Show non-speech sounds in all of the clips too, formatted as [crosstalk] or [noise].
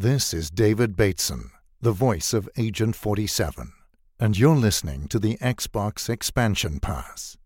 This is David Bateson, the voice of Agent 47, and you're listening to the Xbox Expansion Pass.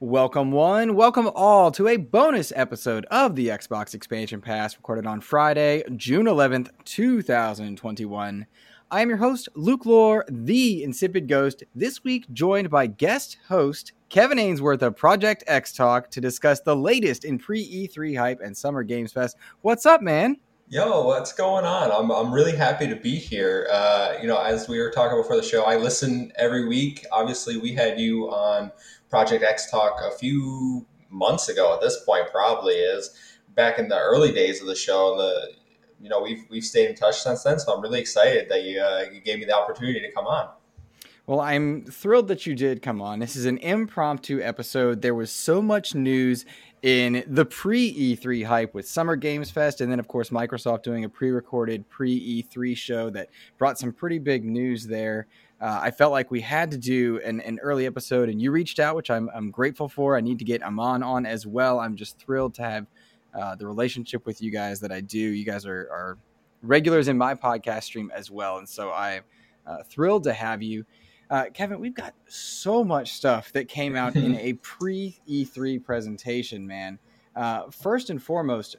Welcome, one, welcome all to a bonus episode of the Xbox Expansion Pass recorded on Friday, June 11th, 2021. I am your host, Luke Lore, the Insipid Ghost, this week joined by guest host Kevin Ainsworth of Project X Talk to discuss the latest in pre E3 hype and Summer Games Fest. What's up, man? Yo, what's going on? I'm, I'm really happy to be here. Uh, you know, as we were talking before the show, I listen every week. Obviously, we had you on Project X Talk a few months ago at this point, probably is back in the early days of the show. And the, you know, we've, we've stayed in touch since then. So I'm really excited that you, uh, you gave me the opportunity to come on. Well, I'm thrilled that you did come on. This is an impromptu episode. There was so much news in the pre E3 hype with Summer Games Fest, and then, of course, Microsoft doing a pre recorded pre E3 show that brought some pretty big news there. Uh, I felt like we had to do an, an early episode, and you reached out, which I'm, I'm grateful for. I need to get Amon on as well. I'm just thrilled to have uh, the relationship with you guys that I do. You guys are, are regulars in my podcast stream as well, and so I'm uh, thrilled to have you. Uh, Kevin, we've got so much stuff that came out in [laughs] a pre E3 presentation, man. Uh, first and foremost,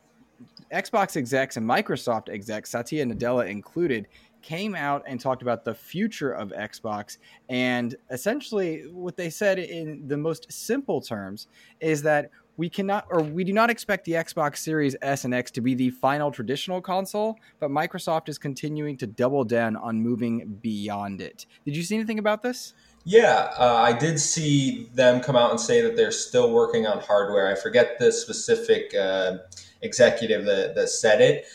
Xbox execs and Microsoft execs, Satya Nadella included, came out and talked about the future of Xbox. And essentially, what they said in the most simple terms is that we cannot or we do not expect the Xbox Series S and X to be the final traditional console, but Microsoft is continuing to double down on moving beyond it. Did you see anything about this? Yeah, uh, I did see them come out and say that they're still working on hardware. I forget the specific uh, executive that, that said it.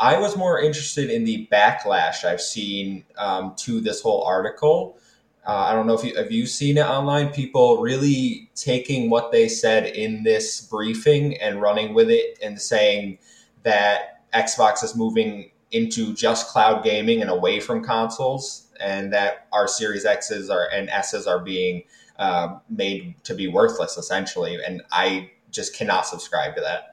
I was more interested in the backlash I've seen um, to this whole article. Uh, I don't know if you have you seen it online. People really taking what they said in this briefing and running with it and saying that Xbox is moving into just cloud gaming and away from consoles, and that our Series X's are and S's are being uh, made to be worthless essentially. And I just cannot subscribe to that.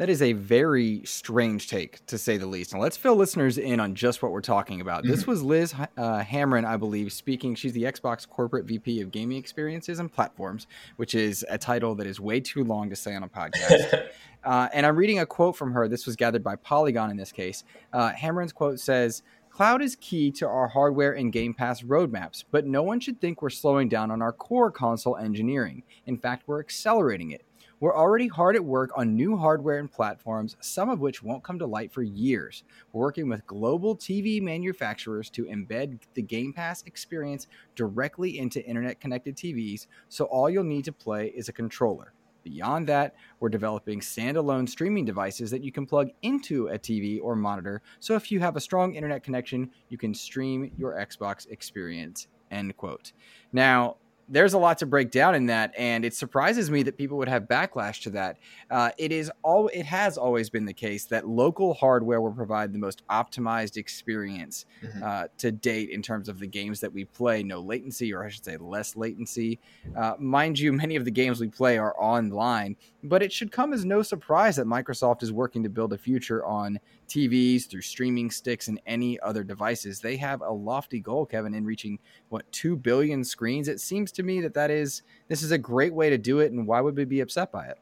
That is a very strange take, to say the least. Now, let's fill listeners in on just what we're talking about. Mm-hmm. This was Liz uh, Hamren, I believe, speaking. She's the Xbox Corporate VP of Gaming Experiences and Platforms, which is a title that is way too long to say on a podcast. [laughs] uh, and I'm reading a quote from her. This was gathered by Polygon in this case. Uh, quote says, Cloud is key to our hardware and Game Pass roadmaps, but no one should think we're slowing down on our core console engineering. In fact, we're accelerating it. We're already hard at work on new hardware and platforms, some of which won't come to light for years. We're working with global TV manufacturers to embed the Game Pass experience directly into internet connected TVs, so all you'll need to play is a controller. Beyond that, we're developing standalone streaming devices that you can plug into a TV or monitor. So if you have a strong internet connection, you can stream your Xbox experience. End quote. Now, there's a lot to break down in that, and it surprises me that people would have backlash to that. Uh, it is all it has always been the case that local hardware will provide the most optimized experience mm-hmm. uh, to date in terms of the games that we play. No latency, or I should say, less latency. Uh, mind you, many of the games we play are online, but it should come as no surprise that Microsoft is working to build a future on TVs, through streaming sticks, and any other devices. They have a lofty goal, Kevin, in reaching what two billion screens. It seems to me that that is this is a great way to do it, and why would we be upset by it?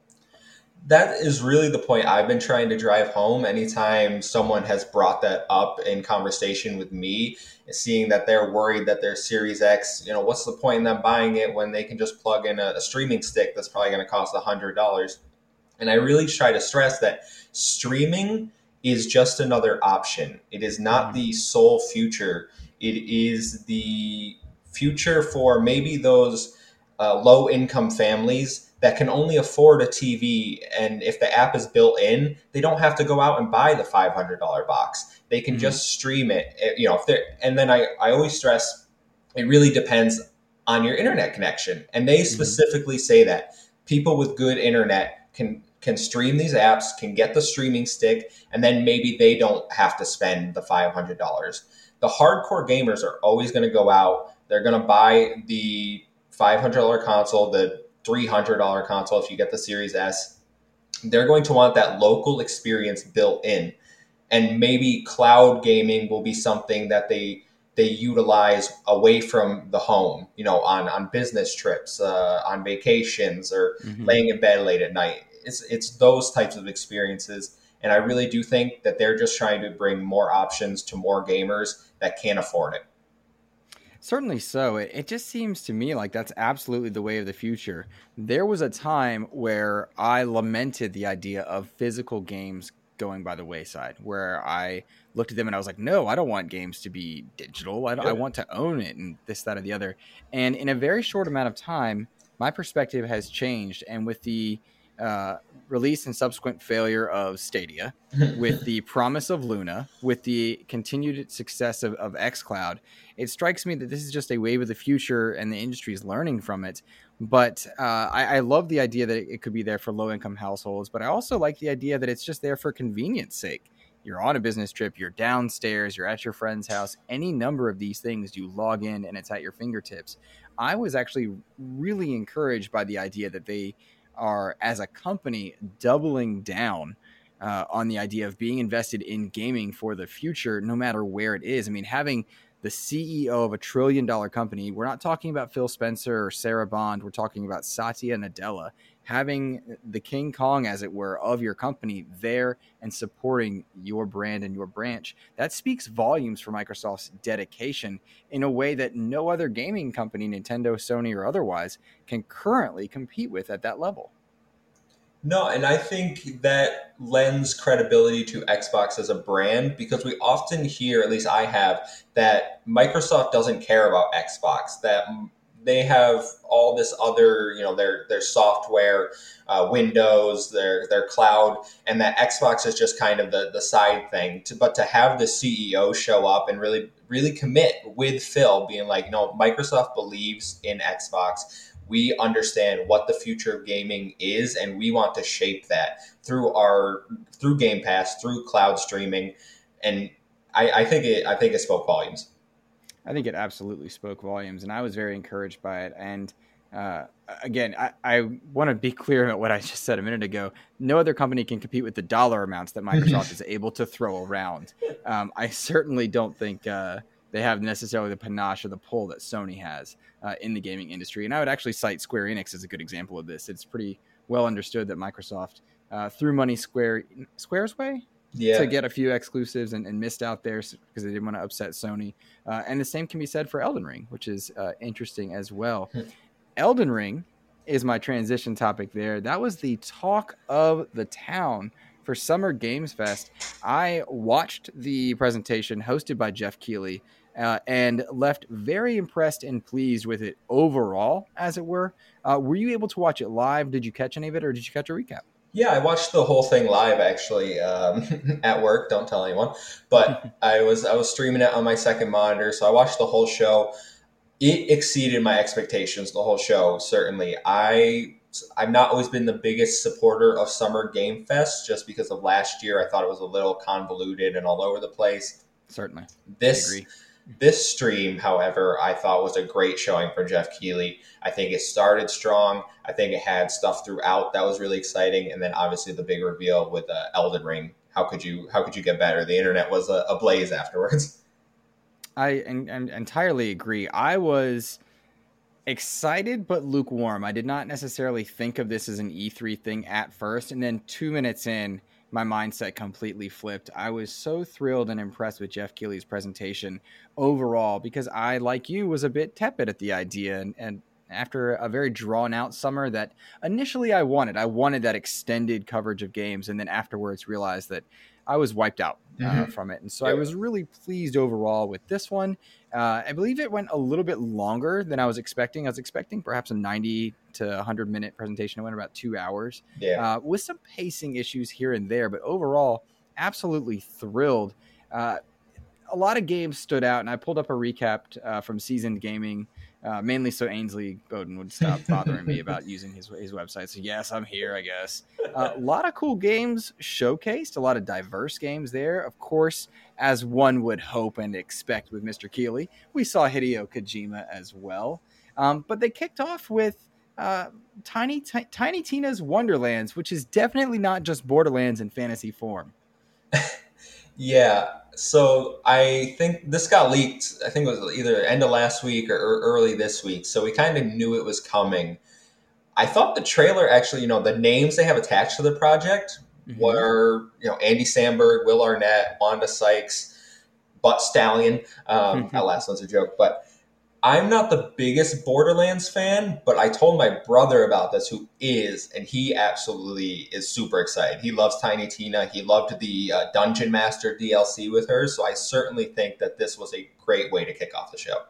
That is really the point I've been trying to drive home. Anytime someone has brought that up in conversation with me, seeing that they're worried that their Series X, you know, what's the point in them buying it when they can just plug in a, a streaming stick that's probably going to cost hundred dollars? And I really try to stress that streaming is just another option. It is not mm-hmm. the sole future. It is the future for maybe those uh, low income families that can only afford a TV. And if the app is built in, they don't have to go out and buy the $500 box. They can mm-hmm. just stream it. Eh, you know, if they're, and then I, I always stress it really depends on your internet connection. And they mm-hmm. specifically mm-hmm. say that people with good internet can can stream these apps, can get the streaming stick, and then maybe they don't have to spend the $500. The hardcore gamers are always going to go out. They're going to buy the $500 console, the $300 console if you get the Series S. They're going to want that local experience built in. And maybe cloud gaming will be something that they they utilize away from the home, you know, on on business trips, uh, on vacations, or mm-hmm. laying in bed late at night. It's it's those types of experiences, and I really do think that they're just trying to bring more options to more gamers that can't afford it. Certainly so. It, it just seems to me like that's absolutely the way of the future. There was a time where I lamented the idea of physical games going by the wayside, where I looked at them and I was like, no, I don't want games to be digital. I, I want to own it and this, that, or the other. And in a very short amount of time, my perspective has changed. And with the uh, release and subsequent failure of Stadia, [laughs] with the promise of Luna, with the continued success of, of xCloud, it strikes me that this is just a wave of the future and the industry is learning from it. But uh, I, I, love the idea that it could be there for low income households, but I also like the idea that it's just there for convenience sake. You're on a business trip, you're downstairs, you're at your friend's house, any number of these things, you log in and it's at your fingertips. I was actually really encouraged by the idea that they are, as a company, doubling down uh, on the idea of being invested in gaming for the future, no matter where it is. I mean, having the CEO of a trillion dollar company. We're not talking about Phil Spencer or Sarah Bond. We're talking about Satya Nadella having the King Kong, as it were, of your company there and supporting your brand and your branch. That speaks volumes for Microsoft's dedication in a way that no other gaming company, Nintendo, Sony, or otherwise, can currently compete with at that level. No, and I think that lends credibility to Xbox as a brand because we often hear, at least I have, that Microsoft doesn't care about Xbox, that they have all this other, you know, their their software, uh, Windows, their their cloud, and that Xbox is just kind of the the side thing. To, but to have the CEO show up and really really commit with Phil, being like, no, Microsoft believes in Xbox we understand what the future of gaming is and we want to shape that through our through game pass through cloud streaming and i, I think it i think it spoke volumes i think it absolutely spoke volumes and i was very encouraged by it and uh, again, I, I want to be clear about what I just said a minute ago. No other company can compete with the dollar amounts that Microsoft [laughs] is able to throw around. Um, I certainly don't think uh, they have necessarily the panache or the pull that Sony has uh, in the gaming industry. And I would actually cite Square Enix as a good example of this. It's pretty well understood that Microsoft uh, threw money Square Square's way yeah. to get a few exclusives and, and missed out there because they didn't want to upset Sony. Uh, and the same can be said for Elden Ring, which is uh, interesting as well. Hmm. Elden Ring is my transition topic there. That was the talk of the town for Summer Games Fest. I watched the presentation hosted by Geoff Keighley uh, and left very impressed and pleased with it overall, as it were. Uh, were you able to watch it live? Did you catch any of it, or did you catch a recap? Yeah, I watched the whole thing live actually um, [laughs] at work. Don't tell anyone, but [laughs] I was I was streaming it on my second monitor, so I watched the whole show. It exceeded my expectations. The whole show, certainly. I I've not always been the biggest supporter of Summer Game Fest just because of last year. I thought it was a little convoluted and all over the place. Certainly, this this stream, however, I thought was a great showing for Geoff Keighley. I think it started strong. I think it had stuff throughout that was really exciting, and then obviously the big reveal with uh, Elden Ring. How could you how could you get better? The internet was a, a blaze afterwards. I and, and entirely agree. I was excited but lukewarm. I did not necessarily think of this as an E3 thing at first, and then two minutes in my mindset completely flipped. I was so thrilled and impressed with Geoff Keighley's presentation overall because I, like you, was a bit tepid at the idea. And, and after a very drawn out summer that initially I wanted, I wanted that extended coverage of games. And then afterwards realized that I was wiped out uh, mm-hmm. from it. And so I was really pleased overall with this one. Uh, I believe it went a little bit longer than I was expecting. I was expecting perhaps a 90 to 100 minute presentation. It went about two hours yeah. uh, with some pacing issues here and there. But overall, absolutely thrilled. Uh, a lot of games stood out, and I pulled up a recap uh, from Seasoned Gaming Uh, mainly so Ainsley Bowden would stop bothering me about using his his website. So yes, I'm here. I guess uh, a lot of cool games showcased, a lot of diverse games there. Of course, as one would hope and expect with Mr. Keighley, we saw Hideo Kojima as well. Um, but they kicked off with uh, Tiny T- Tiny Tina's Wonderlands, which is definitely not just Borderlands in fantasy form. [laughs] yeah, so I think this got leaked. I think it was either end of last week or early this week. So we kind of knew it was coming. I thought the trailer actually, you know, the names they have attached to the project mm-hmm. were, you know, Andy Samberg, Will Arnett, Wanda Sykes, Butt Stallion. Um, [laughs] that last one's a joke, but I'm not the biggest Borderlands fan, but I told my brother about this, who is, and he absolutely is super excited. He loves Tiny Tina. He loved the uh, Dungeon Master DLC with her, so I certainly think that this was a great way to kick off the show.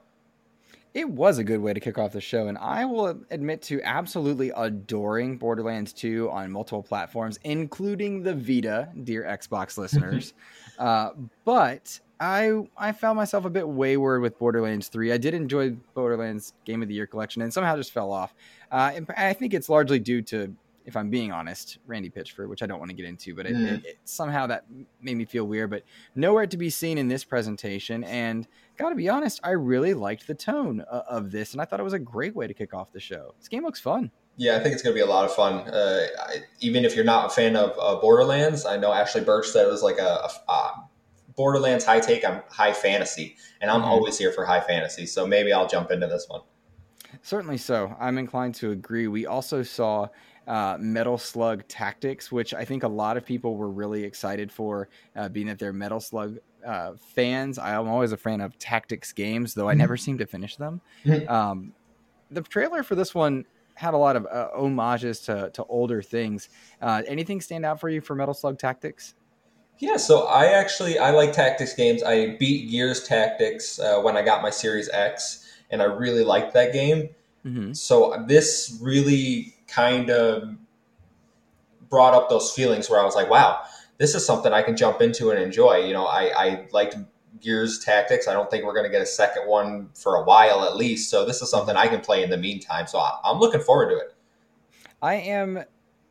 It was a good way to kick off the show, and I will admit to absolutely adoring Borderlands 2 on multiple platforms, including the Vita, dear Xbox listeners. [laughs] uh, but I I found myself a bit wayward with Borderlands 3. I did enjoy Borderlands Game of the Year collection and somehow just fell off. Uh, and I think it's largely due to, if I'm being honest, Randy Pitchford, which I don't want to get into, but it, mm. it, it, somehow that made me feel weird. But nowhere to be seen in this presentation. And got to be honest, I really liked the tone uh, of this, and I thought it was a great way to kick off the show. This game looks fun. Yeah, I think it's going to be a lot of fun. Uh, I, even if you're not a fan of uh, Borderlands, I know Ashly Burch said it was like a, a, a Borderlands high take, I'm high fantasy, and I'm mm-hmm. always here for high fantasy. So maybe I'll jump into this one. Certainly so. I'm inclined to agree. We also saw uh, Metal Slug Tactics, which I think a lot of people were really excited for, uh, being that they're Metal Slug uh, fans. I'm always a fan of tactics games, though I mm-hmm. never seem to finish them. Mm-hmm. Um, the trailer for this one had a lot of uh, homages to, to older things. Uh, anything stand out for you for Metal Slug Tactics? Yeah, so I actually I like tactics games. I beat Gears Tactics uh, when I got my Series X, and I really liked that game. Mm-hmm. So this really kind of brought up those feelings where I was like, "Wow, this is something I can jump into and enjoy." You know, I, I liked Gears Tactics. I don't think we're going to get a second one for a while at least. So this is something I can play in the meantime. So I, I'm looking forward to it. I am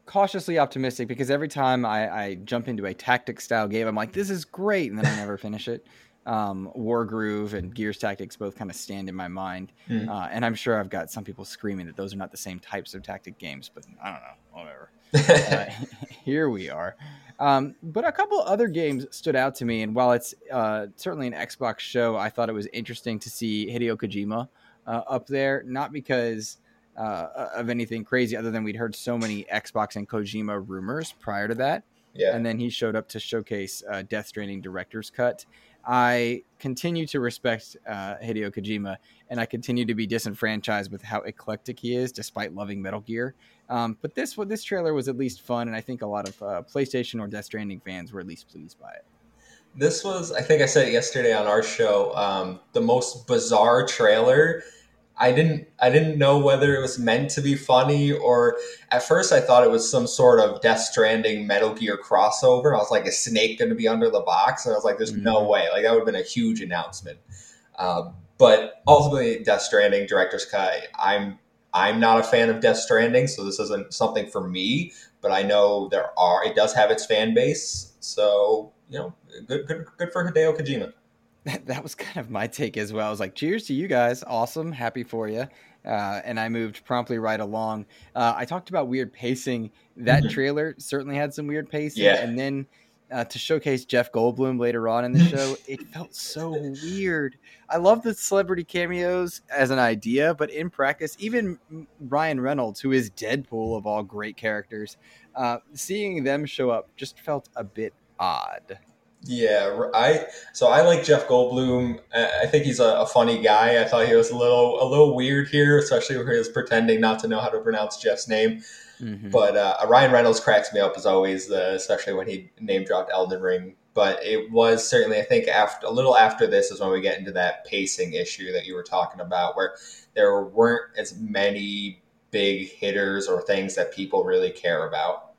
cautiously optimistic because every time I, I jump into a tactic style game, I'm like, this is great, and then I never [laughs] finish it. Um, Wargroove and Gears Tactics both kind of stand in my mind, mm. uh, and I'm sure I've got some people screaming that those are not the same types of tactic games, but I don't know, whatever. [laughs] uh, [laughs] here we are. Um, but a couple other games stood out to me, and while it's uh, certainly an Xbox show, I thought it was interesting to see Hideo Kojima uh, up there, not because uh, of anything crazy other than we'd heard so many Xbox and Kojima rumors prior to that. Yeah. And then he showed up to showcase uh, Death Stranding director's cut. I continue to respect uh, Hideo Kojima, and I continue to be disenfranchised with how eclectic he is, despite loving Metal Gear. Um, but this this trailer was at least fun, and I think a lot of uh, PlayStation or Death Stranding fans were at least pleased by it. This was, I think I said it yesterday on our show, um, the most bizarre trailer I didn't I didn't know whether it was meant to be funny or at first I thought it was some sort of Death Stranding Metal Gear crossover. I was like, is Snake going to be under the box? And I was like, there's mm-hmm. no way. Like that would have been a huge announcement. Um, but ultimately, Death Stranding director's cut. I'm I'm not a fan of Death Stranding, so this isn't something for me. But I know there are. It does have its fan base, so you know, good good good for Hideo Kojima that, that was kind of my take as well. I was like, cheers to you guys. Awesome. Happy for you. Uh, and I moved promptly right along. Uh, I talked about weird pacing. That mm-hmm. trailer certainly had some weird pacing. Yeah. And then uh, to showcase Jeff Goldblum later on in the [laughs] show, it felt so weird. I love the celebrity cameos as an idea, but in practice, even Ryan Reynolds, who is Deadpool of all great characters, uh, seeing them show up just felt a bit odd. Yeah, I so I like Jeff Goldblum. I think he's a, a, funny guy. I thought he was a little a little weird here, especially when he was pretending not to know how to pronounce Geoff's name. Mm-hmm. But uh, Ryan Reynolds cracks me up as always, uh, especially when he name dropped Elden Ring. But it was certainly, I think, after a little after this is when we get into that pacing issue that you were talking about, where there weren't as many big hitters or things that people really care about.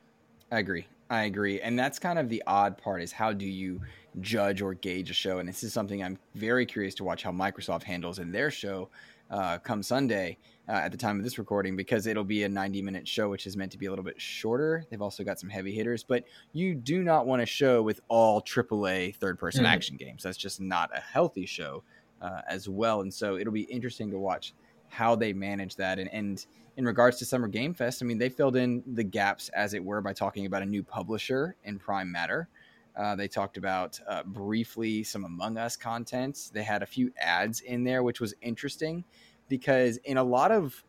I agree. I agree. And that's kind of the odd part is how do you judge or gauge a show? And this is something I'm very curious to watch how Microsoft handles in their show uh, come Sunday uh, at the time of this recording because it'll be a 90 minute show, which is meant to be a little bit shorter. They've also got some heavy hitters, but you do not want a show with all AAA third person mm-hmm. action games. That's just not a healthy show uh, as well. And so it'll be interesting to watch how they manage that. And, and in regards to Summer Game Fest, I mean, they filled in the gaps, as it were, by talking about a new publisher in Prime Matter. Uh, they talked about uh, briefly some Among Us content. They had a few ads in there, which was interesting because in a lot of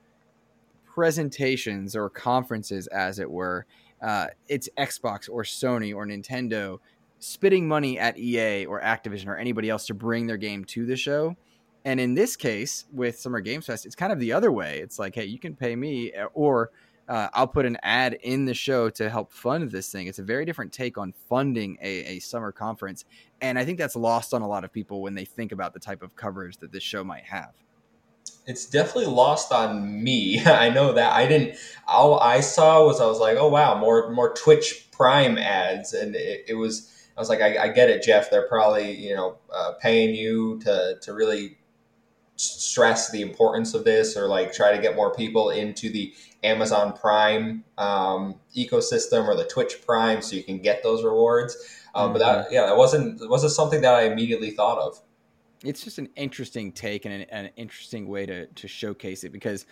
presentations or conferences, as it were, uh, it's Xbox or Sony or Nintendo spitting money at EA or Activision or anybody else to bring their game to the show. And in this case, with Summer Games Fest, it's kind of the other way. It's like, hey, you can pay me, uh, or uh, I'll put an ad in the show to help fund this thing. It's a very different take on funding a, a, summer conference. And I think that's lost on a lot of people when they think about the type of coverage that this show might have. It's definitely lost on me. [laughs] I know that I didn't. All I saw was I was like, oh wow, more more Twitch Prime ads, and it, it was. I was like, I, I, get it, Geoff. They're probably you know uh, paying you to to really stress the importance of this or like try to get more people into the Amazon Prime um, ecosystem or the Twitch Prime so you can get those rewards. Um, mm-hmm. But that, mm-hmm. yeah, that wasn't it wasn't something that I immediately thought of. It's just an interesting take and an, an interesting way to to showcase it because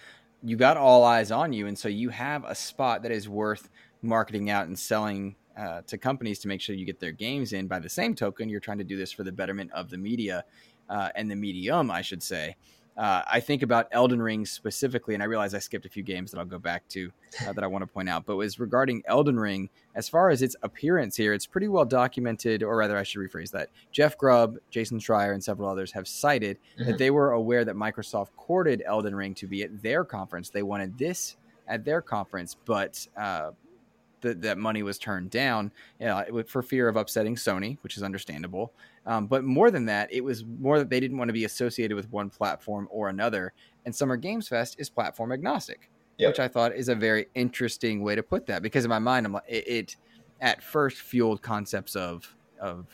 you got all eyes on you, and so you have a spot that is worth marketing out and selling uh, to companies to make sure you get their games in. By the same token, you're trying to do this for the betterment of the media uh, and the medium, I should say. Uh, I think about Elden Ring specifically, and I realize I skipped a few games that I'll go back to uh, that I want to point out. But was regarding Elden Ring, as far as its appearance here, it's pretty well documented, or rather, I should rephrase that. Jeff Grubb, Jason Schreier, and several others have cited mm-hmm. that they were aware that Microsoft courted Elden Ring to be at their conference. They wanted this at their conference, but uh, that that money was turned down for fear of upsetting Sony, which is understandable. Um, but more than that, it was more that they didn't want to be associated with one platform or another. And Summer Games Fest is platform agnostic, yep. which I thought is a very interesting way to put that. Because in my mind, I'm like, it, it at first fueled concepts of of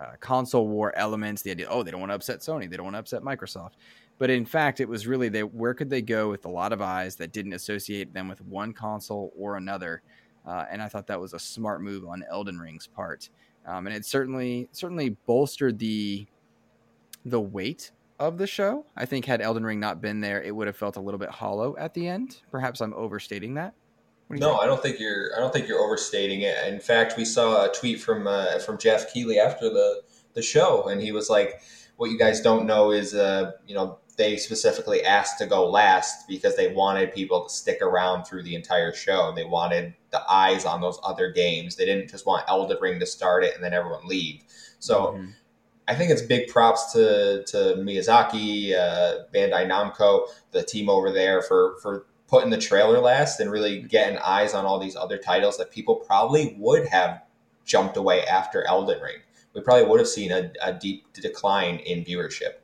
uh, console war elements. The idea, oh, they don't want to upset Sony, they don't want to upset Microsoft. But in fact, it was really they where could they go with a lot of eyes that didn't associate them with one console or another. Uh, and I thought that was a smart move on Elden Ring's part, um, and it certainly certainly bolstered the the weight of the show. I think had Elden Ring not been there, it would have felt a little bit hollow at the end. Perhaps I'm overstating that. No, think? I don't think you're. I don't think you're overstating it. In fact, we saw a tweet from uh, from Geoff Keighley after the the show, and he was like, "What you guys don't know is, uh, you know, they specifically asked to go last because they wanted people to stick around through the entire show. They wanted the eyes on those other games. They didn't just want Elden Ring to start it and then everyone leave. So mm-hmm. I think it's big props to to Miyazaki, uh, Bandai Namco, the team over there for for putting the trailer last and really getting eyes on all these other titles that people probably would have jumped away after Elden Ring. We probably would have seen a, a deep decline in viewership.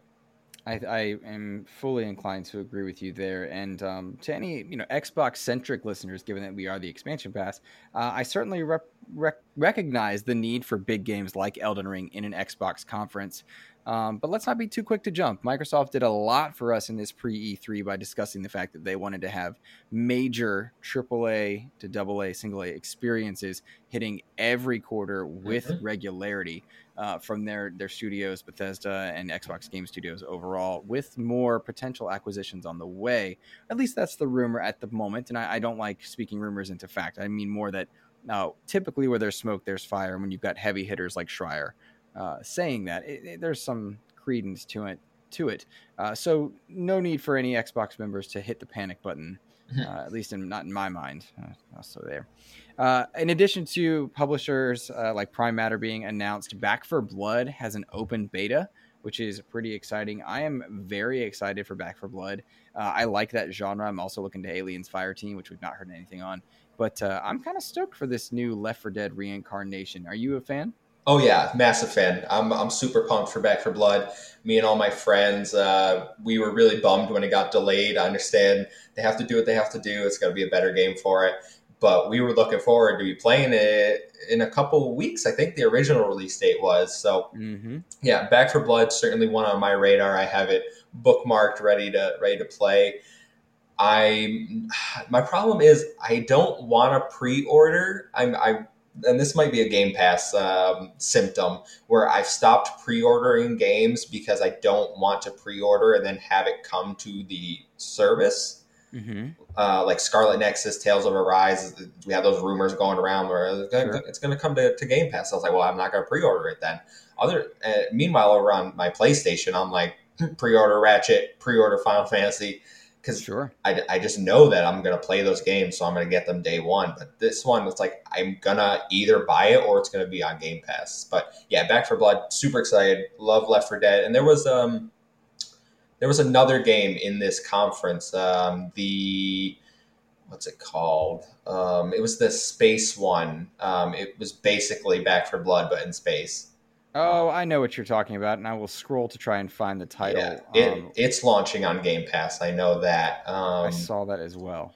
I, I, am fully inclined to agree with you there. And um, to any you know Xbox centric listeners, given that we are the expansion pass, uh, I certainly rep- rec- recognize the need for big games like Elden Ring in an Xbox conference. Um, but let's not be too quick to jump. Microsoft did a lot for us in this pre E3 by discussing the fact that they wanted to have major AAA to AA, single A experiences hitting every quarter with mm-hmm. regularity uh, from their their studios, Bethesda and Xbox Game Studios overall, with more potential acquisitions on the way. At least that's the rumor at the moment, and I, I don't like speaking rumors into fact. I mean more that now typically where there's smoke, there's fire. And when you've got heavy hitters like Schreier uh, saying that, it, it, there's some credence to it. To it, uh, so no need for any Xbox members to hit the panic button. [laughs] Uh, at least in, not in my mind. Uh, so there. Uh, in addition to publishers uh, like Prime Matter being announced, Back 4 Blood has an open beta, which is pretty exciting. I am very excited for Back 4 Blood. Uh, I like that genre. I'm also looking to Aliens Fireteam, which we've not heard anything on. But uh, I'm kind of stoked for this new Left 4 Dead reincarnation. Are you a fan? Oh yeah, massive fan. I'm I'm super pumped for Back 4 Blood. Me and all my friends, uh, we were really bummed when it got delayed. I understand they have to do what they have to do. It's going to be a better game for it but we were looking forward to be playing it in a couple weeks. I think the original release date was. So, mm-hmm. yeah, Back 4 Blood certainly one on my radar. I have it bookmarked, ready to ready to play. I my problem is I don't want to pre-order. I'm I and this might be a Game Pass um, symptom where I've stopped pre-ordering games because I don't want to pre-order and then have it come to the service. Mm-hmm. Uh, like Scarlet Nexus, Tales of Arise, we have those rumors going around where it's going sure. to come to, to Game Pass. I was like, well, I'm not going to pre-order it then. Other, uh, meanwhile, over on my PlayStation, I'm like, pre-order Ratchet, pre-order Final Fantasy because sure. I, I just know that I'm going to play those games, so I'm going to get them day one. But this one, it's like I'm going to either buy it or it's going to be on Game Pass. But yeah, Back 4 Blood, super excited. Love Left 4 Dead. And there was um there was another game in this conference. Um, the what's it called? Um, it was the space one. Um, it was basically Back 4 Blood, but in space. Oh, I know what you're talking about, and I will scroll to try and find the title. Yeah, it, um, it's launching on Game Pass. I know that. Um, I saw that as well.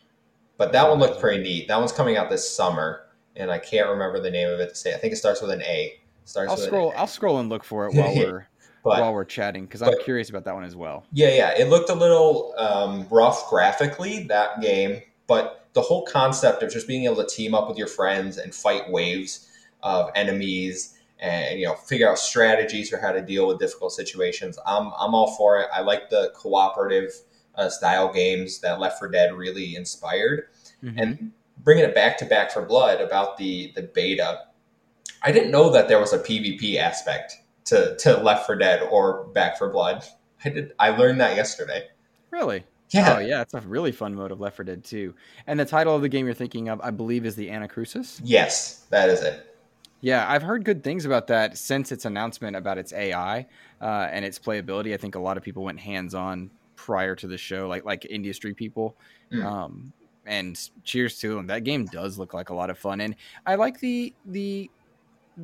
But that one looked pretty neat. That one's coming out this summer, and I can't remember the name of it to say. I think it starts with an A. Starts I'll scroll. I'll scroll and look for it while [laughs] we're but, while we're chatting because I'm curious about that one as well. Yeah, yeah. It looked a little um, rough graphically that game, but the whole concept of just being able to team up with your friends and fight waves of enemies and you know figure out strategies for how to deal with difficult situations. I'm I'm all for it. I like the cooperative uh, style games that Left 4 Dead really inspired, mm-hmm. and bringing it back to Back 4 Blood about the the beta. I didn't know that there was a PvP aspect to to Left 4 Dead or Back 4 Blood. I did. I learned that yesterday. Really? Yeah. Oh, yeah. It's a really fun mode of Left 4 Dead 2. And the title of the game you're thinking of, I believe, is the Anacrusis. Yes, that is it. Yeah, I've heard good things about that since its announcement about its AI uh, and its playability. I think a lot of people went hands on prior to the show, like like industry people. Mm. Um, and cheers to them. That game does look like a lot of fun, and I like the the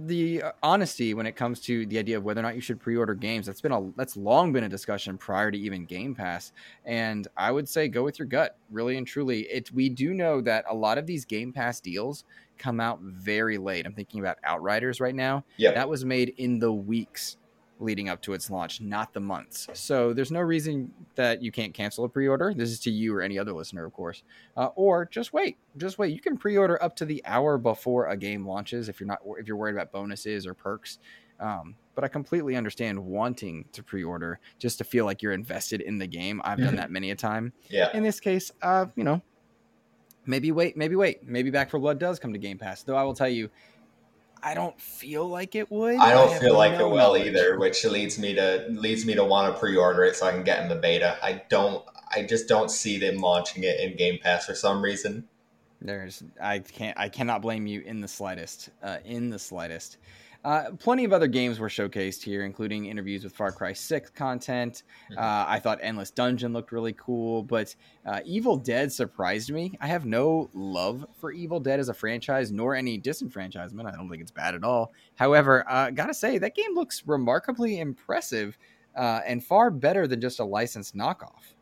the uh, honesty when it comes to the idea of whether or not you should pre-order games that's been a that's long been a discussion prior to even game pass and i would say go with your gut really and truly it we do know that a lot of these game pass deals come out very late i'm thinking about outriders right now yeah that was made in the weeks leading up to its launch, not the months. So there's no reason that you can't cancel a pre-order. This is to you or any other listener, of course. Uh, or just wait, just wait. You can pre-order up to the hour before a game launches if you're not if you're worried about bonuses or perks. Um, but I completely understand wanting to pre-order just to feel like you're invested in the game. I've done that many a time. Yeah. In this case, uh, you know, maybe wait, maybe wait, maybe Back 4 Blood does come to Game Pass. Though I will tell you, I don't feel like it would. I don't I feel like it will either, which leads me to leads me to want to pre-order it so I can get in the beta. I don't. I just don't see them launching it in Game Pass for some reason. There's, I can't, I cannot blame you in the slightest, uh, in the slightest. Uh, plenty of other games were showcased here, including interviews with Far Cry 6 content. Mm-hmm. Uh, I thought Endless Dungeon looked really cool, but uh, Evil Dead surprised me. I have no love for Evil Dead as a franchise, nor any disenfranchisement. I don't think it's bad at all. However, uh, gotta say, that game looks remarkably impressive uh, and far better than just a licensed knockoff.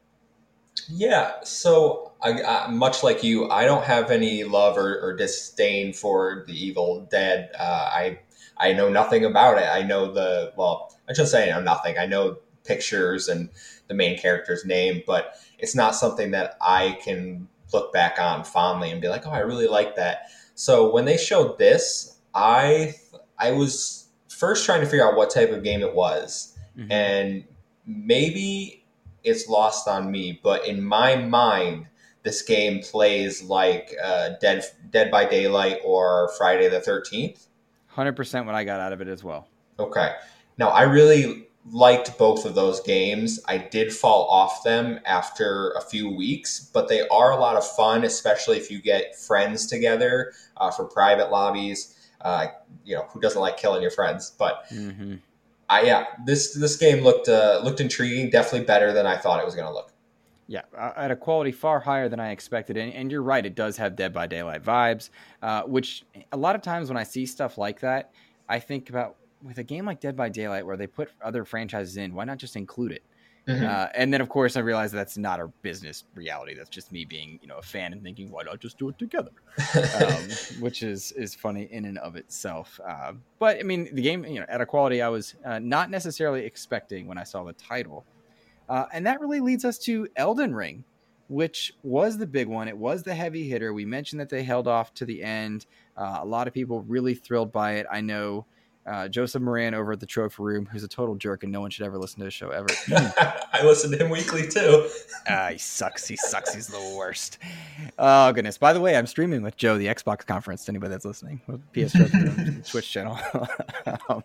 Yeah, so I, I, much like you, I don't have any love or, or disdain for the Evil Dead. Uh, I I know nothing about it. I know the well, I shouldn't say I know nothing. I know pictures and the main character's name, but it's not something that I can look back on fondly and be like, oh, I really like that. So when they showed this, I I was first trying to figure out what type of game it was, mm-hmm. and maybe it's lost on me, but in my mind, this game plays like uh, Dead Dead by Daylight or Friday the Thirteenth. 100% what I got out of it as well. Okay. Now, I really liked both of those games. I did fall off them after a few weeks, but they are a lot of fun, especially if you get friends together uh, for private lobbies. Uh, you know, who doesn't like killing your friends? But mm-hmm. I, yeah, this this game looked uh, looked intriguing. Definitely better than I thought it was going to look. Yeah, uh, at a quality far higher than I expected. And, and you're right, it does have Dead by Daylight vibes, uh, which a lot of times when I see stuff like that, I think about with a game like Dead by Daylight where they put other franchises in, why not just include it? Mm-hmm. Uh, and then, of course, I realize that that's not a business reality. That's just me being, you know, a fan and thinking, why not just do it together? [laughs] um, which is is funny in and of itself. Uh, but I mean, the game, you know, at a quality I was uh, not necessarily expecting when I saw the title. Uh, and that really leads us to Elden Ring, which was the big one. It was the heavy hitter. We mentioned that they held off to the end. Uh, a lot of people really thrilled by it. I know uh, Joseph Moran over at the Trophy Room, who's a total jerk, and no one should ever listen to his show ever. [laughs] I listen to him weekly too. uh, he sucks. He sucks. He's the worst. Oh goodness! By the way, I'm streaming with Joe the Xbox conference. To anybody that's listening, PS [laughs] Twitch channel. [laughs] um,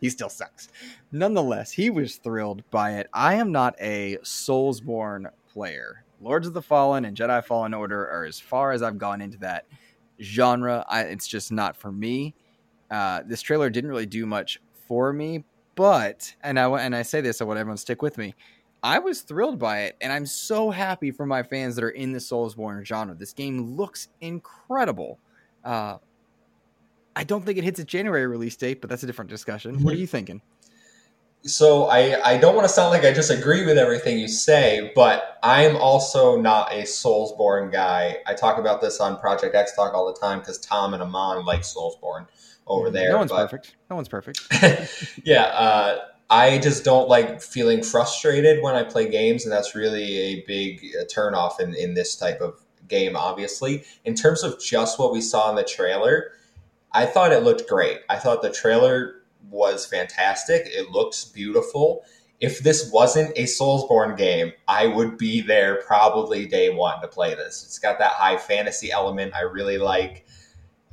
he still sucks. Nonetheless, he was thrilled by it. I am not a Soulsborne player. Lords of the Fallen and Jedi Fallen Order are as far as I've gone into that genre. I, it's just not for me. Uh, this trailer didn't really do much for me, but and I and I say this, I want everyone to stick with me. I was thrilled by it, and I'm so happy for my fans that are in the Soulsborne genre. This game looks incredible. Uh, I don't think it hits a January release date, but that's a different discussion. What are you thinking? So I, I don't want to sound like I just agree with everything you say, but I'm also not a Soulsborne guy. I talk about this on Project X Talk all the time because Tom and Amon like Soulsborne over there. No one's but, perfect. No one's perfect. [laughs] [laughs] yeah, uh, I just don't like feeling frustrated when I play games, and that's really a big uh, turnoff in, in this type of game, obviously. In terms of just what we saw in the trailer, I thought it looked great. I thought the trailer was fantastic. It looks beautiful. If this wasn't a Soulsborne game, I would be there probably day one to play this. It's got that high fantasy element I really like.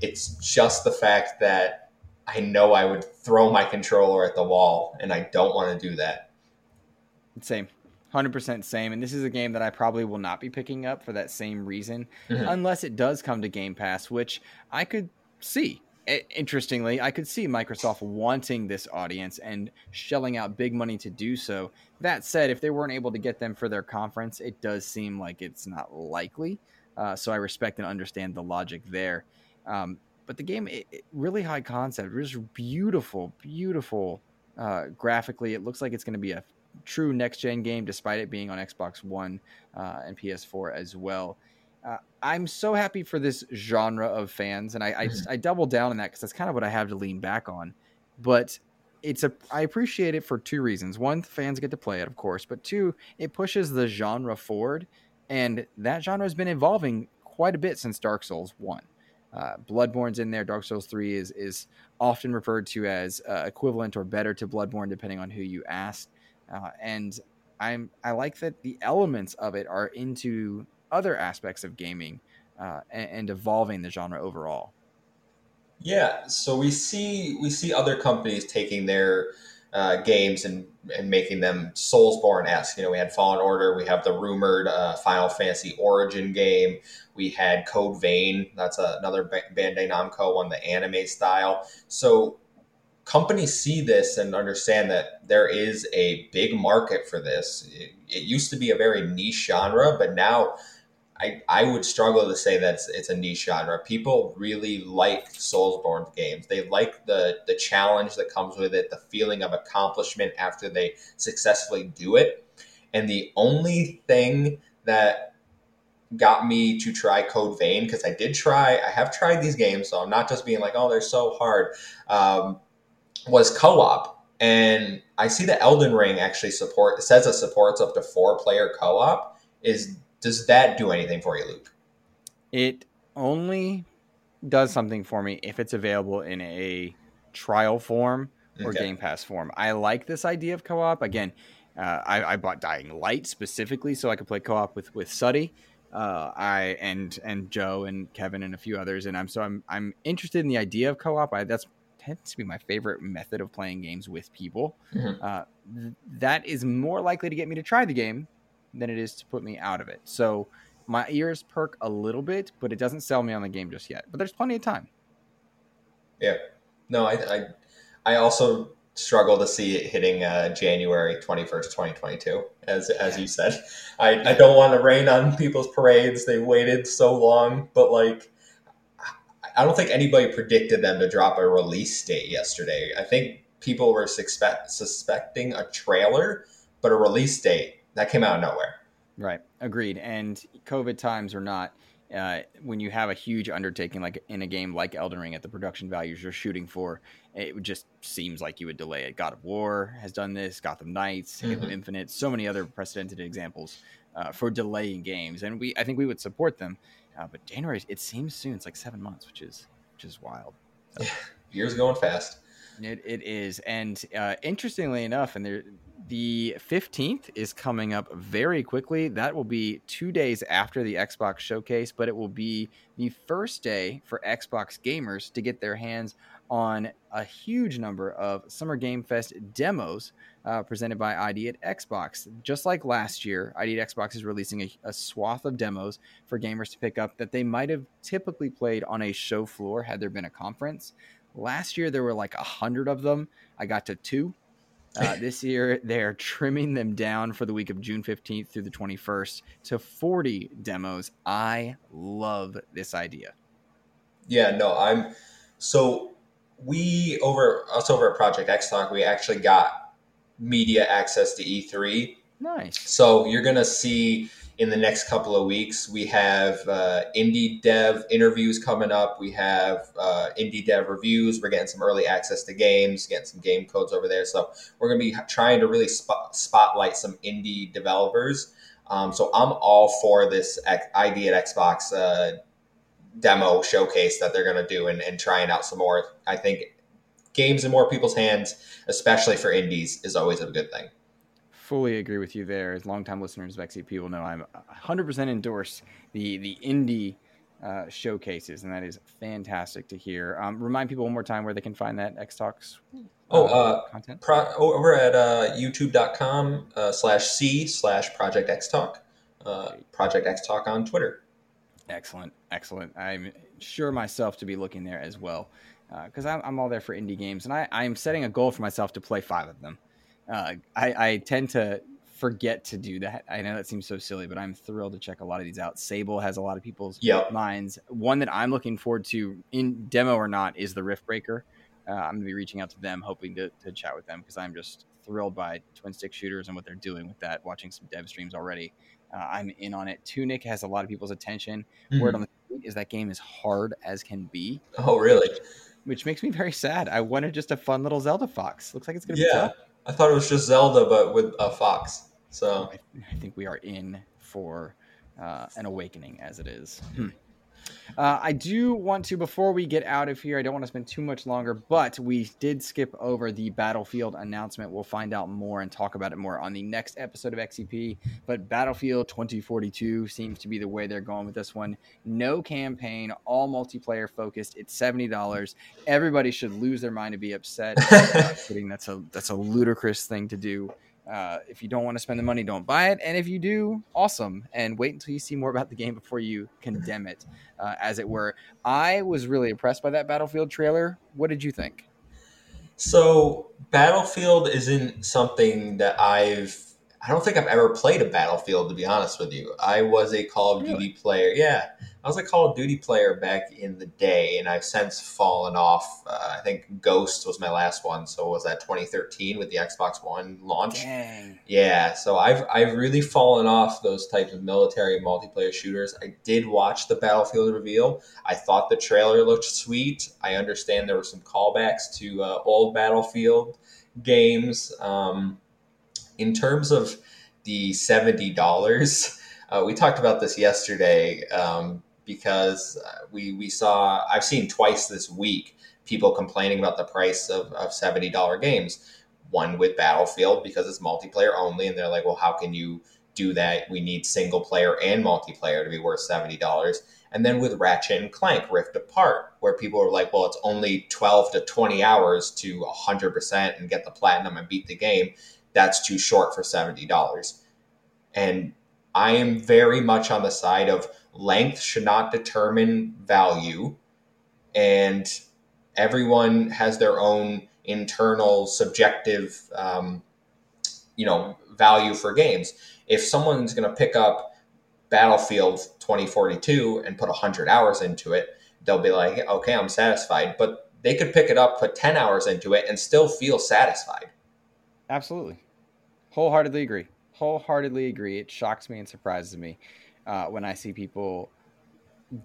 It's just the fact that I know I would throw my controller at the wall, and I don't want to do that. Same. 100% same. And this is a game that I probably will not be picking up for that same reason, mm-hmm. unless it does come to Game Pass, which I could see. Interestingly, I could see Microsoft wanting this audience and shelling out big money to do so. That said, if they weren't able to get them for their conference, it does seem like it's not likely. Uh, so I respect and understand the logic there. Um, but the game, it, it, really high concept, just beautiful, beautiful uh, graphically. It looks like it's going to be a true next gen game, despite it being on Xbox One uh, and PS4 as well. Uh, I'm so happy for this genre of fans, and I I, just, I double down on that because that's kind of what I have to lean back on. But it's a I appreciate it for two reasons. One, fans get to play it, of course, but two, it pushes the genre forward, and that genre has been evolving quite a bit since Dark Souls One. Uh, Bloodborne's in there. Dark Souls 3 is is often referred to as uh, equivalent or better to Bloodborne, depending on who you ask. Uh, and I'm I like that the elements of it are into other aspects of gaming uh, and, and evolving the genre overall. Yeah, so we see we see other companies taking their uh, games and and making them Soulsborne esque. You know, we had Fallen Order, we have the rumored uh, Final Fantasy Origin game, we had Code Vein. That's a, another Bandai Namco one, the anime style. So companies see this and understand that there is a big market for this. It, it used to be a very niche genre, but now I, I would struggle to say that it's, it's, a niche genre. People really like Soulsborne games. They like the the challenge that comes with it, the feeling of accomplishment after they successfully do it. And the only thing that got me to try Code Vein because I did try. I have tried these games, so I'm not just being like, oh, they're so hard. Um, was co-op, and I see the Elden Ring actually support. It says it supports up to four player co-op. Is does that do anything for you, Luke? It only does something for me if it's available in a trial form or okay. Game Pass form. I like this idea of co-op. Again, uh, I, I, bought Dying Light specifically so I could play co-op with with Suddy. Uh, I and and Joe and Kevin and a few others, and I'm so I'm I'm interested in the idea of co-op. I, that's tends to be my favorite method of playing games with people. Mm-hmm. Uh, th- that is more likely to get me to try the game than it is to put me out of it. So my ears perk a little bit, but it doesn't sell me on the game just yet. But there's plenty of time. Yeah. No, I I, I also struggle to see it hitting uh, January 21st, 2022, as, as you said. I, I don't want to rain on people's parades. They waited so long, but like, I don't think anybody predicted them to drop a release date yesterday. I think people were suspect, suspecting a trailer, but a release date that came out of nowhere. Right. Agreed. And COVID times or not, uh, when you have a huge undertaking like in a game like Elden Ring at the production values you're shooting for, it just seems like you would delay it. God of War has done this, Gotham Knights, mm-hmm. Halo Infinite, so many other precedented examples uh, for delaying games, and we I think we would support them. Uh, but January, it seems soon. It's like seven months, which is which is wild. So, [laughs] Years going fast. It, it is, and uh, interestingly enough, and there the 15th is coming up very quickly. That will be two days after the Xbox showcase, but it will be the first day for Xbox gamers to get their hands on a huge number of Summer Game Fest demos uh, presented by ID at Xbox. Just like last year, ID at Xbox is releasing a, a, swath of demos for gamers to pick up that they might have typically played on a show floor had there been a conference. Last year, there were like a hundred of them. I got to two uh, this year, they're trimming them down for the week of June 15th through the 21st to 40 demos. I love this idea. Yeah, no, I'm so we over us over at Project X Talk, we actually got media access to E3. Nice. So you're gonna see in the next couple of weeks. We have uh, indie dev interviews coming up. We have uh, indie dev reviews. We're getting some early access to games, getting some game codes over there. So we're going to be trying to really spot, spotlight some indie developers. Um, so I'm all for this ID at Xbox uh, demo showcase that they're going to do and, and trying out some more. I think games in more people's hands, especially for indies, is always a good thing fully agree with you there. As longtime listeners of XEP will know, I'm 100% endorse the the indie uh, showcases, and that is fantastic to hear. Um, remind people one more time where they can find that X Talks. Uh, oh, uh, content pro- over at uh, youtube.com uh, slash c slash project x talk uh, project x talk on twitter excellent excellent i'm sure myself to be looking there as well because I'm, I'm all there for indie games and I, i'm setting a goal for myself to play five of them uh, I, I tend to forget to do that. I know that seems so silly, but I'm thrilled to check a lot of these out. Sable has a lot of people's yep. minds. One that I'm looking forward to, in demo or not, is the Riftbreaker. Uh, I'm going to be reaching out to them, hoping to, to chat with them because I'm just thrilled by twin stick shooters and what they're doing with that. Watching some dev streams already, uh, I'm in on it. Tunic has a lot of people's attention. Mm-hmm. Word on the street is that game is hard as can be. Oh, really? Which makes me very sad. I wanted just a fun little Zelda fox. Looks like it's going to yeah. be tough. I thought it was just Zelda, but with a fox. So I, I think we are in for uh, an awakening, as it is. Hmm. Uh, I do want to, before we get out of here, I don't want to spend too much longer, but we did skip over the Battlefield announcement. We'll find out more and talk about it more on the next episode of XEP. But Battlefield 2042 seems to be the way they're going with this one. No campaign, all multiplayer focused. It's seventy dollars. Everybody should lose their mind to be upset. [laughs] kidding. That's a that's a ludicrous thing to do. Uh, if you don't want to spend the money, don't buy it. And if you do, awesome. And wait until you see more about the game before you condemn it, uh, as it were. I was really impressed by that Battlefield trailer. What did you think? So, Battlefield isn't something that I've I don't think I've ever played a Battlefield to be honest with you. I was a Call of really? Duty player. Yeah, I was a Call of Duty player back in the day, and I've since fallen off. Uh, I think Ghost was my last one, so was that 2013 with the Xbox One launch? Dang. Yeah, so I've I've really fallen off those types of military multiplayer shooters. I did watch the Battlefield reveal. I thought the trailer looked sweet. I understand there were some callbacks to uh, old Battlefield games. Um, in terms of the seventy dollars, uh, we talked about this yesterday um, because uh, we we saw I've seen twice this week people complaining about the price of, of seventy dollar games. One with Battlefield because it's multiplayer only, and they're like, well, how can you do that? We need single player and multiplayer to be worth seventy dollars. And then with Ratchet and Clank Rift Apart, where people are like, well, it's only 12 to 20 hours to 100% and get the platinum and beat the game that's too short for $70. And I am very much on the side of length should not determine value. And everyone has their own internal subjective, um, you know, value for games. If someone's going to pick up Battlefield 2042 and put 100 hours into it, they'll be like, okay, I'm satisfied. But they could pick it up, put 10 hours into it, and still feel satisfied. Absolutely. Wholeheartedly agree. Wholeheartedly agree. It shocks me and surprises me uh, when I see people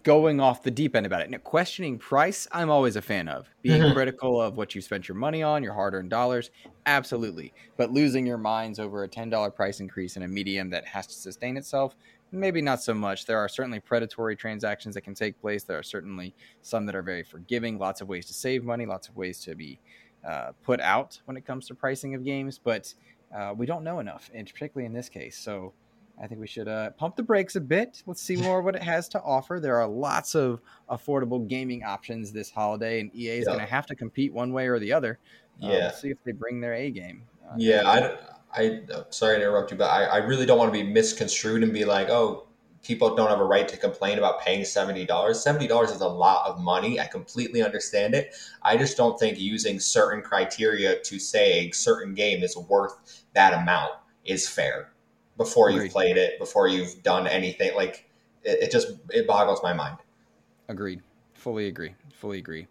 going off the deep end about it. Now, questioning price, I'm always a fan of. Being mm-hmm. critical of what you spent your money on, your hard earned dollars, absolutely. But losing your minds over a $10 price increase in a medium that has to sustain itself, maybe not so much. There are certainly predatory transactions that can take place. There are certainly some that are very forgiving, lots of ways to save money, lots of ways to be uh, put out when it comes to pricing of games. But uh, we don't know enough, and particularly in this case. So, I think we should uh, pump the brakes a bit. Let's see more what it has to offer. There are lots of affordable gaming options this holiday, and EA is going to have to compete one way or the other. Uh, yeah, we'll see if they bring their A game. Uh, yeah, I, I, sorry to interrupt you, but I, I really don't want to be misconstrued and be like, oh, people don't have a right to complain about paying seventy dollars. Seventy dollars is a lot of money. I completely understand it. I just don't think using certain criteria to say a certain game is worth that amount is fair before Agreed. you've played it, before you've done anything. Like it, it, just it boggles my mind. Agreed. Fully agree. Fully agree.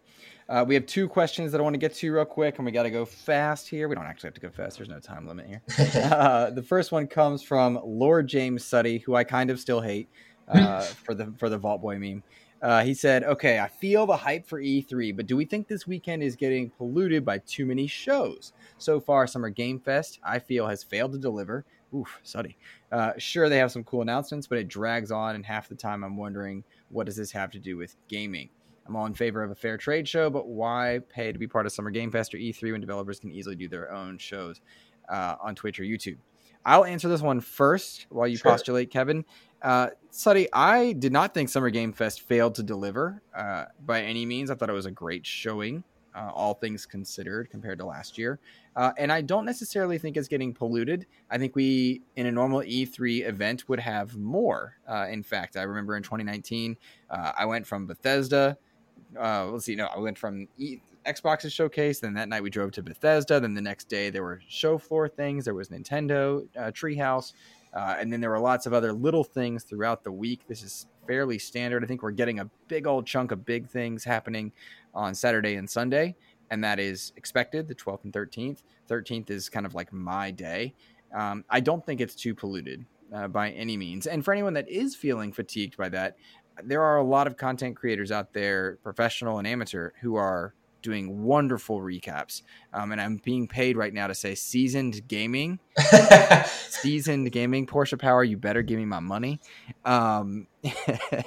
Uh, we have two questions that I want to get to real quick, and we got to go fast here. We don't actually have to go fast. There's no time limit here. [laughs] uh, the first one comes from Lord James Suddy, who I kind of still hate uh, [laughs] for the for the Vault Boy meme. Uh, he said, "Okay, I feel the hype for E3, but do we think this weekend is getting polluted by too many shows? So far, Summer Game Fest, I feel, has failed to deliver oof, Suddy. Uh, sure, they have some cool announcements, but it drags on, and half the time I'm wondering, what does this have to do with gaming? I'm all in favor of a fair trade show, but why pay to be part of Summer Game Fest or E3 when developers can easily do their own shows uh, on Twitch or YouTube? I'll answer this one first while you sure. postulate, Kevin. Uh, Suddy, I did not think Summer Game Fest failed to deliver uh, by any means. I thought it was a great showing, uh, all things considered, compared to last year. Uh, and I don't necessarily think it's getting polluted. I think we, in a normal E3 event, would have more. Uh, in fact, I remember in 2019, uh, I went from Bethesda. Uh, let's see, no, I went from e- Xbox's showcase. Then that night we drove to Bethesda. Then the next day there were show floor things. There was Nintendo uh, Treehouse, uh, and then there were lots of other little things throughout the week. This is fairly standard. I think we're getting a big old chunk of big things happening on Saturday and Sunday and that is expected the 12th and 13th. 13th is kind of like my day. Um, I don't think it's too polluted uh, by any means. And for anyone that is feeling fatigued by that, there are a lot of content creators out there, professional and amateur, who are doing wonderful recaps. Um, and I'm being paid right now to say seasoned gaming, [laughs] seasoned gaming. Porsche Power, you better give me my money. Um, [laughs]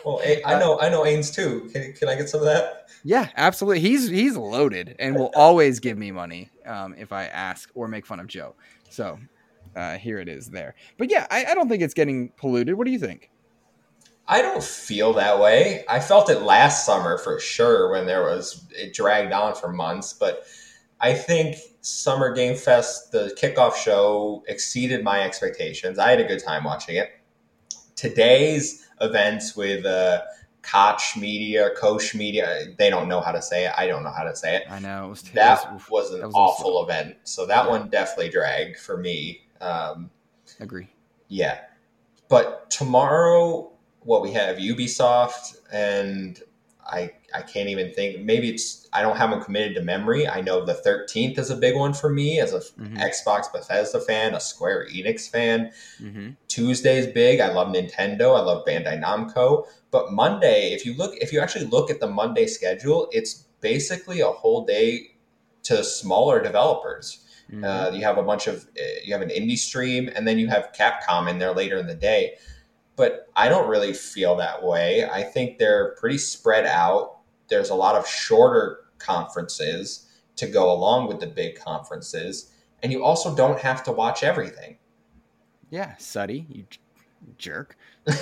well, I know, I know Ains too. Can, can I get some of that? Yeah, absolutely. He's he's loaded and will always give me money um, if I ask or make fun of Joe. So uh, here it is there. But yeah, I, I don't think it's getting polluted. What do you think? I don't feel that way. I felt it last summer for sure when there was it dragged on for months, but I think Summer Game Fest, the kickoff show, exceeded my expectations. I had a good time watching it. Today's events with uh, Koch Media, Koch Media, they don't know how to say it. I don't know how to say it. I know. It was, that was, was an that was awful event. So that yeah. one definitely dragged for me. Um, Agree. Yeah. But tomorrow what we have Ubisoft and I I can't even think. Maybe it's I don't have them committed to memory. I know the 13th is a big one for me as a mm-hmm. Xbox Bethesda fan, a Square Enix fan. Mm-hmm. Tuesday's big. I love Nintendo. I love Bandai Namco. But Monday, if you look, if you actually look at the Monday schedule, it's basically a whole day to smaller developers. Mm-hmm. Uh, you have a bunch of you have an indie stream, and then you have Capcom in there later in the day but I don't really feel that way. I think they're pretty spread out. There's a lot of shorter conferences to go along with the big conferences, and you also don't have to watch everything. Yeah, Suddy, you jerk. [laughs]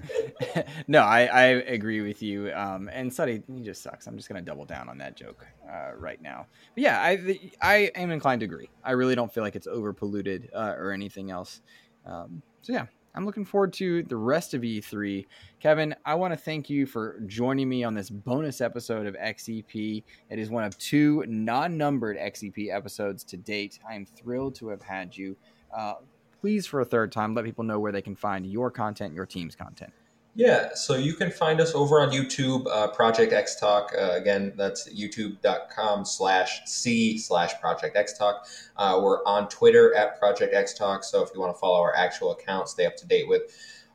[laughs] no, I, I agree with you. Um, and Suddy, he just sucks. I'm just going to double down on that joke uh, right now. But yeah, I I am inclined to agree. I really don't feel like it's over polluted uh, or anything else. Um, so yeah, I'm looking forward to the rest of E3. Kevin, I want to thank you for joining me on this bonus episode of XEP. It is one of two non numbered XEP episodes to date. I am thrilled to have had you. Uh, please, for a third time, let people know where they can find your content, your team's content. Yeah, so you can find us over on YouTube, uh, Project X Talk. Uh, again, that's youtube.com slash C slash Project X Talk. Uh, we're on Twitter at Project X Talk. So if you want to follow our actual account, stay up to date with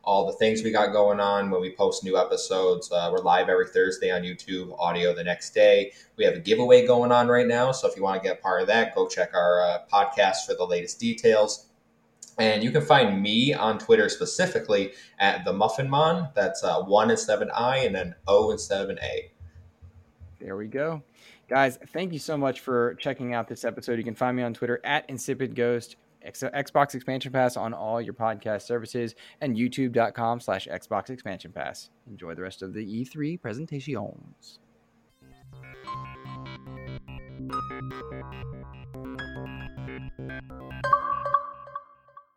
all the things we got going on when we post new episodes. Uh, we're live every Thursday on YouTube, audio the next day. We have a giveaway going on right now. So if you want to get part of that, go check our uh, podcast for the latest details. And you can find me on Twitter specifically at the Muffin Mon. That's uh, one and seven I and then O instead of an A. There we go. Guys, thank you so much for checking out this episode. You can find me on Twitter at Insipid Ghost, Xbox Expansion Pass on all your podcast services, and youtube.com slash Xbox Expansion Pass. Enjoy the rest of the E3 presentations. you